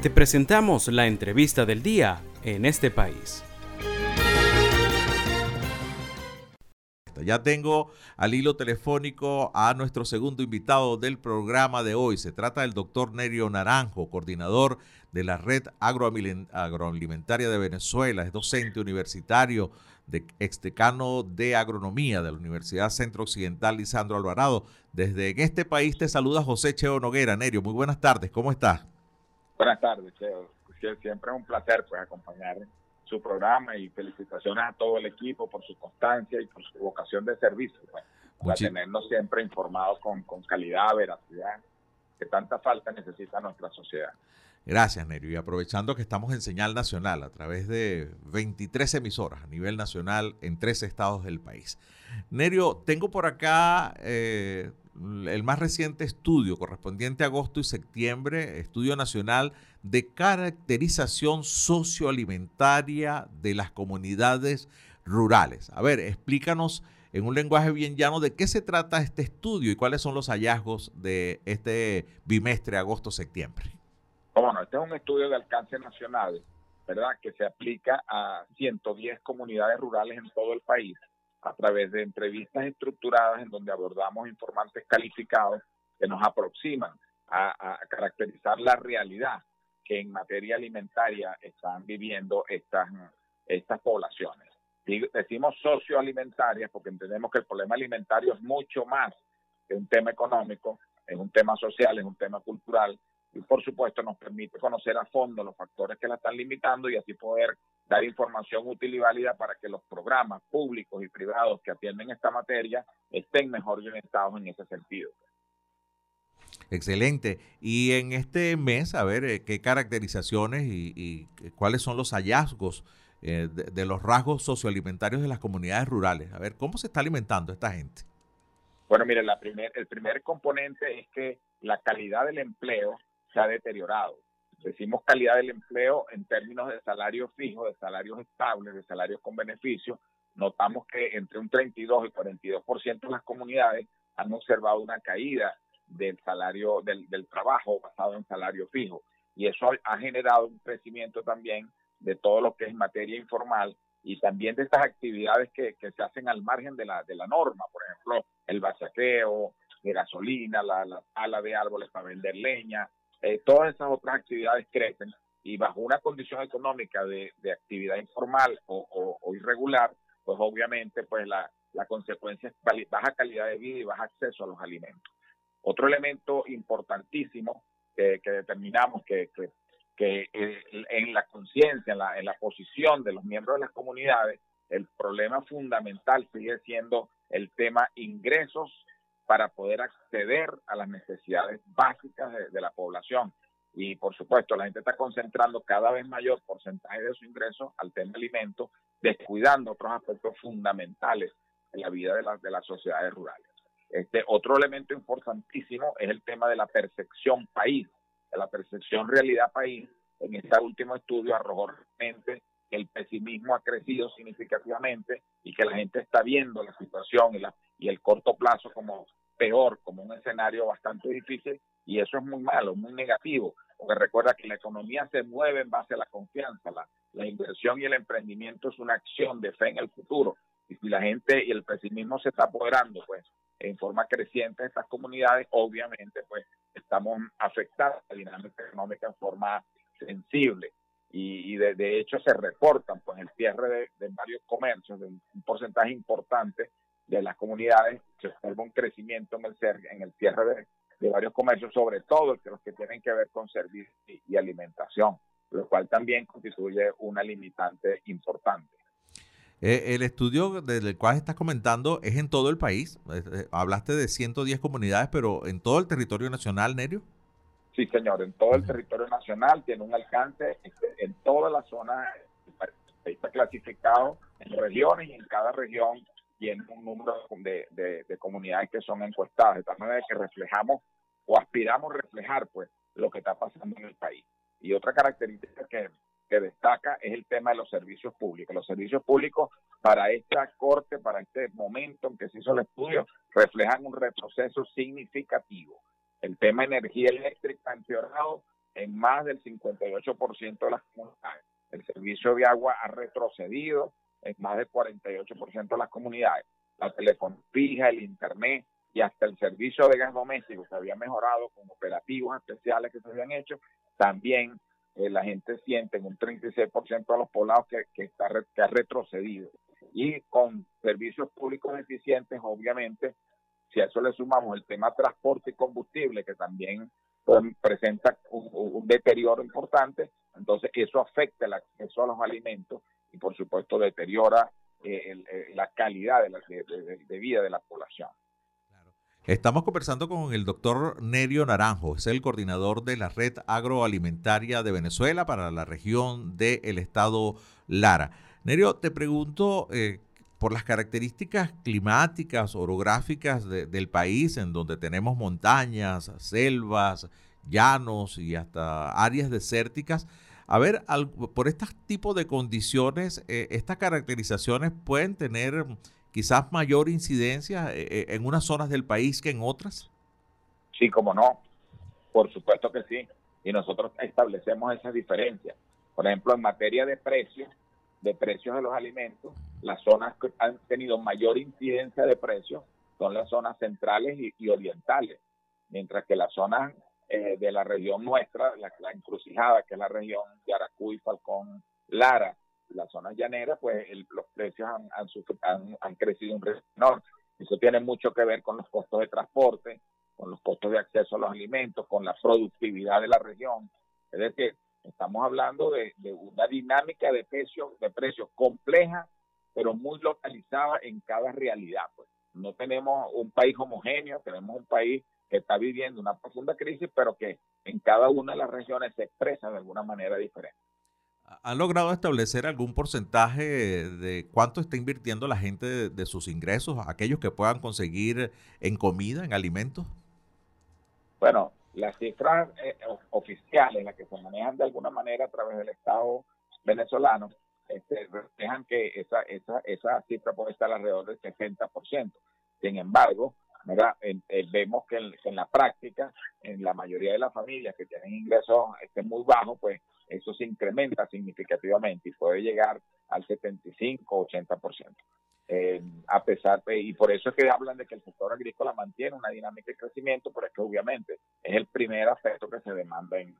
Te presentamos la entrevista del día en este país. Ya tengo al hilo telefónico a nuestro segundo invitado del programa de hoy. Se trata del doctor Nerio Naranjo, coordinador de la Red Agroalimentaria de Venezuela, es docente universitario, de extecano de agronomía de la Universidad Centro Occidental Lisandro Alvarado. Desde este país te saluda José Cheo Noguera. Nerio, muy buenas tardes, ¿cómo estás? Buenas tardes, Cheo. Siempre es un placer pues, acompañar su programa y felicitaciones a todo el equipo por su constancia y por su vocación de servicio, pues, para tenernos siempre informados con, con calidad, veracidad, que tanta falta necesita nuestra sociedad. Gracias, Nerio. Y aprovechando que estamos en señal nacional a través de 23 emisoras a nivel nacional en tres estados del país. Nerio, tengo por acá eh, el más reciente estudio correspondiente a agosto y septiembre, estudio nacional de caracterización socioalimentaria de las comunidades rurales. A ver, explícanos en un lenguaje bien llano de qué se trata este estudio y cuáles son los hallazgos de este bimestre agosto-septiembre. Bueno, este es un estudio de alcance nacional, ¿verdad? Que se aplica a 110 comunidades rurales en todo el país a través de entrevistas estructuradas en donde abordamos informantes calificados que nos aproximan a, caracterizar la realidad que en materia alimentaria están viviendo estas, estas poblaciones. Decimos socioalimentarias porque entendemos que el problema alimentario es mucho más que un tema económico, es un tema social, es un tema cultural y por supuesto nos permite conocer a fondo los factores que la están limitando y así poder dar información útil y válida para que los programas públicos y privados que atienden esta materia estén mejor orientados en ese sentido. Excelente. Y en este mes, a ver, eh, ¿qué caracterizaciones y, cuáles son los hallazgos eh, de, los rasgos socioalimentarios de las comunidades rurales? A ver, ¿cómo se está alimentando esta gente? Bueno, mire, la primer, el primer componente es que la calidad del empleo se ha deteriorado. Decimos calidad del empleo en términos de salarios fijos, de salarios estables, de salarios con beneficios. Notamos que entre un 32 y 42% de las comunidades han observado una caída del salario del, del trabajo basado en salario fijo. Y eso ha generado un crecimiento también de todo lo que es materia informal y también de estas actividades que, que se hacen al margen de la, de la norma, por ejemplo, el bachaqueo de gasolina, la, la de árboles para vender leña, eh, todas esas otras actividades crecen y bajo una condición económica de, de actividad informal o, irregular, pues obviamente pues la, la consecuencia es baja calidad de vida y baja acceso a los alimentos. Otro elemento importantísimo que, determinamos que, que, eh, en la conciencia, en la, en la posición de los miembros de las comunidades, el problema fundamental sigue siendo el tema ingresos para poder acceder a las necesidades básicas de, la población. Y por supuesto, la gente está concentrando cada vez mayor porcentaje de su ingreso al tema alimento, descuidando otros aspectos fundamentales en la vida de, de las sociedades rurales. Este otro elemento importantísimo es el tema de la percepción país, de la percepción realidad país. En este último estudio arrojó realmente que el pesimismo ha crecido significativamente y que la gente está viendo la situación y, la, y el corto plazo como peor, como un escenario bastante difícil y eso es muy malo, muy negativo, porque recuerda que la economía se mueve en base a la confianza, la, la inversión y el emprendimiento es una acción de fe en el futuro y si la gente y el pesimismo se está apoderando, pues en forma creciente de estas comunidades, obviamente, pues estamos afectados a la dinámica económica en forma sensible. Y, de, hecho se reportan pues el cierre de, varios comercios, de un, porcentaje importante de las comunidades, se observa un crecimiento en el, en el cierre de, varios comercios, sobre todo los que tienen que ver con servicios y alimentación, lo cual también constituye una limitante importante. Eh, el estudio del cual estás comentando es en todo el país. Eh, eh, hablaste de 110 comunidades, pero en todo el territorio nacional, Nerio. Sí, señor, en todo el territorio nacional tiene un alcance este, en toda la zona. Está clasificado en regiones y en cada región tiene un número de, de, comunidades que son encuestadas, de tal manera que reflejamos o aspiramos a reflejar pues lo que está pasando en el país. Y otra característica que que destaca es el tema de los servicios públicos. Los servicios públicos para esta corte, para este momento en que se hizo el estudio, reflejan un retroceso significativo. El tema de energía eléctrica ha empeorado, en más del 58% de las comunidades. El servicio de agua ha retrocedido en más del 48% de las comunidades. La telefonía fija, el internet y hasta el servicio de gas doméstico se había mejorado con operativos especiales que se habían hecho. También eh, la gente siente en un 36% de los poblados que, que, está, que ha retrocedido. Y con servicios públicos eficientes, obviamente, si a eso le sumamos el tema transporte y combustible, que también pues, presenta un, deterioro importante, entonces eso afecta el acceso a los alimentos por supuesto deteriora eh, eh, la calidad de, la, vida de la población. Estamos conversando con el doctor Nerio Naranjo, es el coordinador de la red agroalimentaria de Venezuela para la región del estado Lara. Nerio, te pregunto, eh, por las características climáticas, orográficas del país, en donde tenemos montañas, selvas, llanos y hasta áreas desérticas. A ver, por estos tipos de condiciones, eh, estas caracterizaciones pueden tener quizás mayor incidencia eh, eh, en unas zonas del país que en otras. Sí, como no. Por supuesto que sí. Y nosotros establecemos esa diferencia. Por ejemplo, en materia de precios, de precios de los alimentos, las zonas que han tenido mayor incidencia de precios son las zonas centrales y, orientales, mientras que las zonas eh, de la región nuestra, la, encrucijada, que es la región de Aracuy, Falcón, Lara, las zonas llaneras, pues los precios han, han, han, crecido un menor. Eso tiene mucho que ver con los costos de transporte, con los costos de acceso a los alimentos, con la productividad de la región. Es decir, Estamos hablando de, una dinámica de precios de precios compleja, pero muy localizada en cada realidad. Pues no tenemos un país homogéneo, tenemos un país que está viviendo una profunda crisis, pero que en cada una de las regiones se expresa de alguna manera diferente. ¿Ha logrado establecer algún porcentaje de cuánto está invirtiendo la gente de, de sus ingresos, aquellos que puedan conseguir en comida, en alimentos? Bueno, las cifras eh, oficiales, las que se manejan de alguna manera a través del Estado venezolano, este, reflejan que esa, esa, esa cifra puede estar alrededor del 60%. Sin embargo, vemos que en, la práctica, en la mayoría de las familias que tienen ingresos este, muy bajos, pues eso se incrementa significativamente y puede llegar al 75-80%. Eh, a pesar de, y por eso es que hablan de que el sector agrícola mantiene una dinámica de crecimiento, pero es que obviamente es el primer aspecto que se demanda en,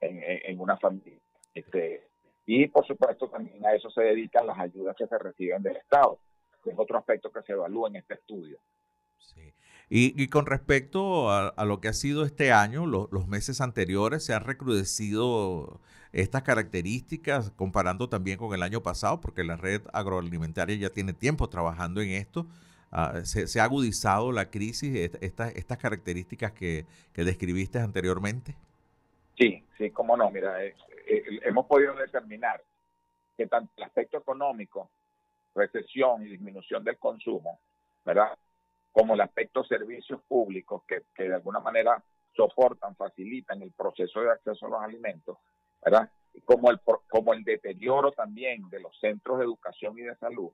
en, una familia. Este, y por supuesto también a eso se dedican las ayudas que se reciben del Estado, que es otro aspecto que se evalúa en este estudio. Sí. Y, con respecto a, lo que ha sido este año, los meses anteriores, se han recrudecido estas características comparando también con el año pasado, porque la red agroalimentaria ya tiene tiempo trabajando en esto. Ah, se, ha agudizado la crisis, estas características que, describiste anteriormente. Sí, sí, cómo no. Mira, eh, eh, hemos podido determinar que tanto el aspecto económico, recesión y disminución del consumo, ¿verdad? Como el aspecto servicios públicos que, de alguna manera soportan, facilitan el proceso de acceso a los alimentos, ¿verdad? Como el, como el deterioro también de los centros de educación y de salud,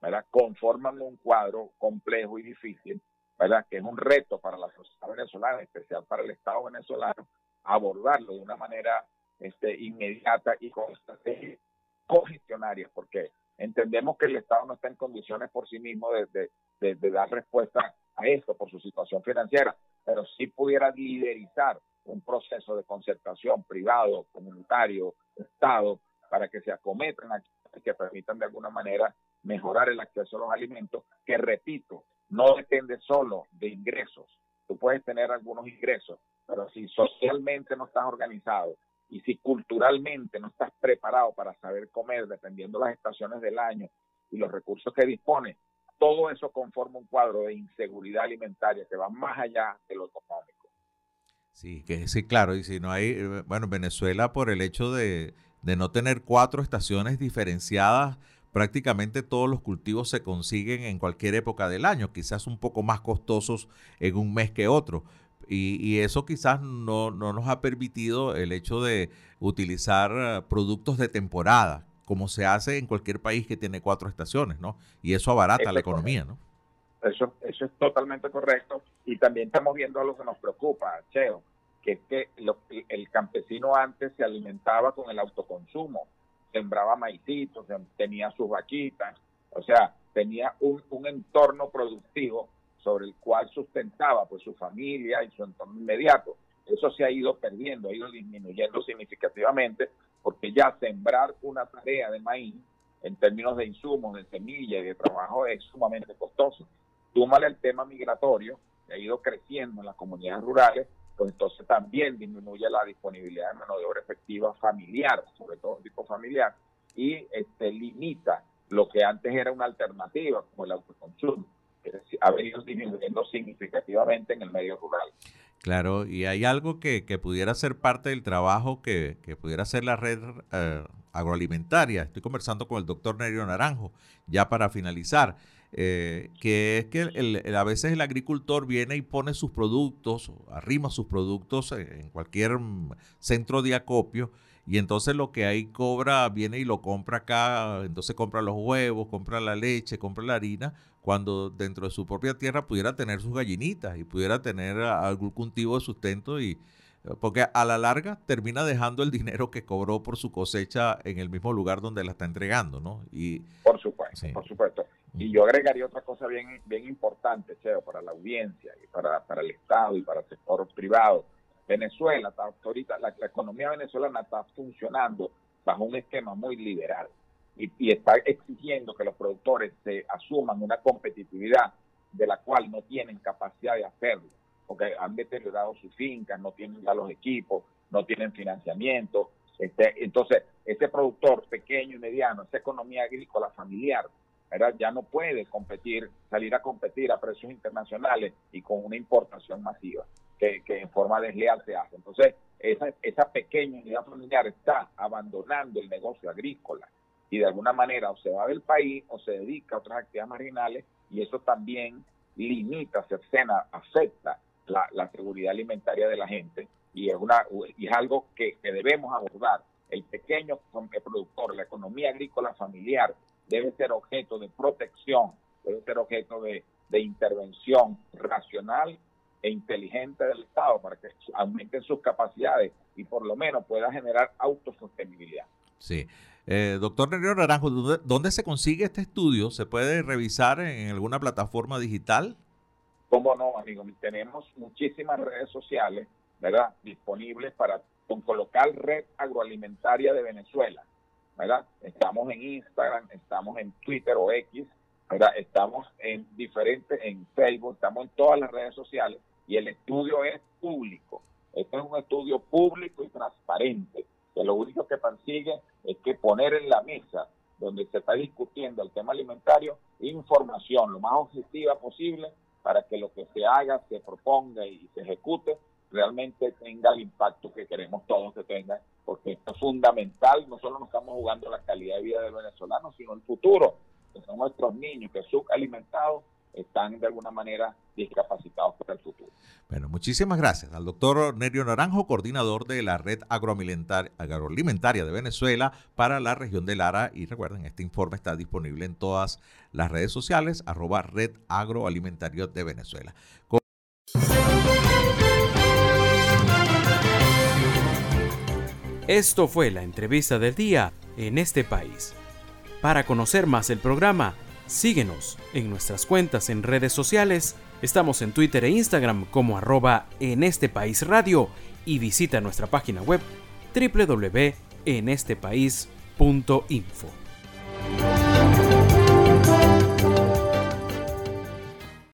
¿verdad? Conforman un cuadro complejo y difícil, ¿verdad? Que es un reto para la sociedad venezolana, en especial para el Estado venezolano, abordarlo de una manera este, inmediata y con estrategias cogestionarias, porque entendemos que el Estado no está en condiciones por sí mismo de, dar respuesta a esto por su situación financiera, pero si pudiera liderizar un proceso de concertación privado, comunitario, Estado, para que se acometan y que permitan de alguna manera mejorar el acceso a los alimentos, que repito, no depende solo de ingresos. Tú puedes tener algunos ingresos, pero si socialmente no estás organizado y si culturalmente no estás preparado para saber comer, dependiendo las estaciones del año y los recursos que dispones, todo eso conforma un cuadro de inseguridad alimentaria que va más allá de lo económico. Sí, que sí, claro, y si no hay, eh, bueno, Venezuela por el hecho de, no tener cuatro estaciones diferenciadas, prácticamente todos los cultivos se consiguen en cualquier época del año, quizás un poco más costosos en un mes que otro. Y, y eso quizás no, no, nos ha permitido el hecho de utilizar eh, productos de temporada, como se hace en cualquier país que tiene cuatro estaciones, ¿no? Y eso abarata la economía, ¿no? Eso, eso es totalmente correcto. Y también estamos viendo algo que nos preocupa, Cheo, que es que el campesino antes se alimentaba con el autoconsumo, sembraba maicitos, tenía sus vaquitas, o sea, tenía un, un entorno productivo sobre el cual sustentaba pues su familia y su entorno inmediato. Eso se ha ido perdiendo, ha ido disminuyendo significativamente, porque ya sembrar una tarea de maíz en términos de insumos, de semillas y de trabajo es sumamente costoso. Túmale el tema migratorio, que ha ido creciendo en las comunidades rurales, pues entonces también disminuye la disponibilidad de mano de obra efectiva familiar, sobre todo tipo familiar, y este, limita lo que antes era una alternativa, como el autoconsumo, que ha venido disminuyendo significativamente en el medio rural. Claro, y hay algo que, pudiera ser parte del trabajo que, pudiera ser la red eh, agroalimentaria. Estoy conversando con el doctor Nerio Naranjo, ya para finalizar. Eh, que es que a veces el agricultor viene y pone sus productos, arrima sus productos en cualquier mm, centro de acopio y entonces lo que ahí cobra, viene y lo compra acá, entonces compra los huevos, compra la leche, compra la harina, cuando dentro de su propia tierra pudiera tener sus gallinitas y pudiera tener algún cultivo de sustento y porque a la larga termina dejando el dinero que cobró por su cosecha en el mismo lugar donde la está entregando, ¿no? Y por supuesto, por supuesto. Y yo agregaría otra cosa bien, bien importante, Cheo, para la audiencia y para, para el Estado y para el sector privado. Venezuela, ahorita la, economía venezolana está funcionando bajo un esquema muy liberal y, está exigiendo que los productores se asuman una competitividad de la cual no tienen capacidad de hacerlo, porque han deteriorado sus fincas, no tienen ya los equipos, no tienen financiamiento. Este, entonces, ese productor pequeño y mediano, esa economía agrícola familiar, ya no puede competir, salir a competir a precios internacionales y con una importación masiva que, en forma desleal se hace. Entonces, esa, esa pequeña unidad familiar está abandonando el negocio agrícola y de alguna manera o se va del país o se dedica a otras actividades marginales y eso también limita, cercena, afecta la, seguridad alimentaria de la gente y es, una, y es algo que, que debemos abordar. El pequeño productor, la economía agrícola familiar, debe ser objeto de protección, debe ser objeto de, intervención racional e inteligente del Estado para que aumenten sus capacidades y por lo menos pueda generar autosostenibilidad. Sí. Eh, doctor Nerio Naranjo, ¿dónde, se consigue este estudio? ¿Se puede revisar en alguna plataforma digital? Cómo no, amigo. Tenemos muchísimas redes sociales, ¿verdad? Disponibles para colocar Red Agroalimentaria de Venezuela. ¿verdad? Estamos en Instagram, estamos en Twitter o X, ¿verdad? Estamos en diferentes, en Facebook, estamos en todas las redes sociales y el estudio es público. Este es un estudio público y transparente, que lo único que persigue es que poner en la mesa donde se está discutiendo el tema alimentario, información lo más objetiva posible para que lo que se haga, se proponga y se ejecute realmente tenga el impacto que queremos todos que tenga, porque es fundamental, no solo nos estamos jugando la calidad de vida del venezolano, sino el futuro, que son nuestros niños que subalimentados están de alguna manera discapacitados para el futuro. Bueno, muchísimas gracias al doctor Nerio Naranjo, coordinador de la Red Agroalimentaria de Venezuela para la región de Lara. Y recuerden, este informe está disponible en todas las redes sociales, arroba Red Agroalimentario de Venezuela. Esto fue la entrevista del día en este país. Para conocer más el programa, síguenos en nuestras cuentas en redes sociales. Estamos en Twitter e Instagram como arroba en este país radio y visita nuestra página web www.enestepais.info.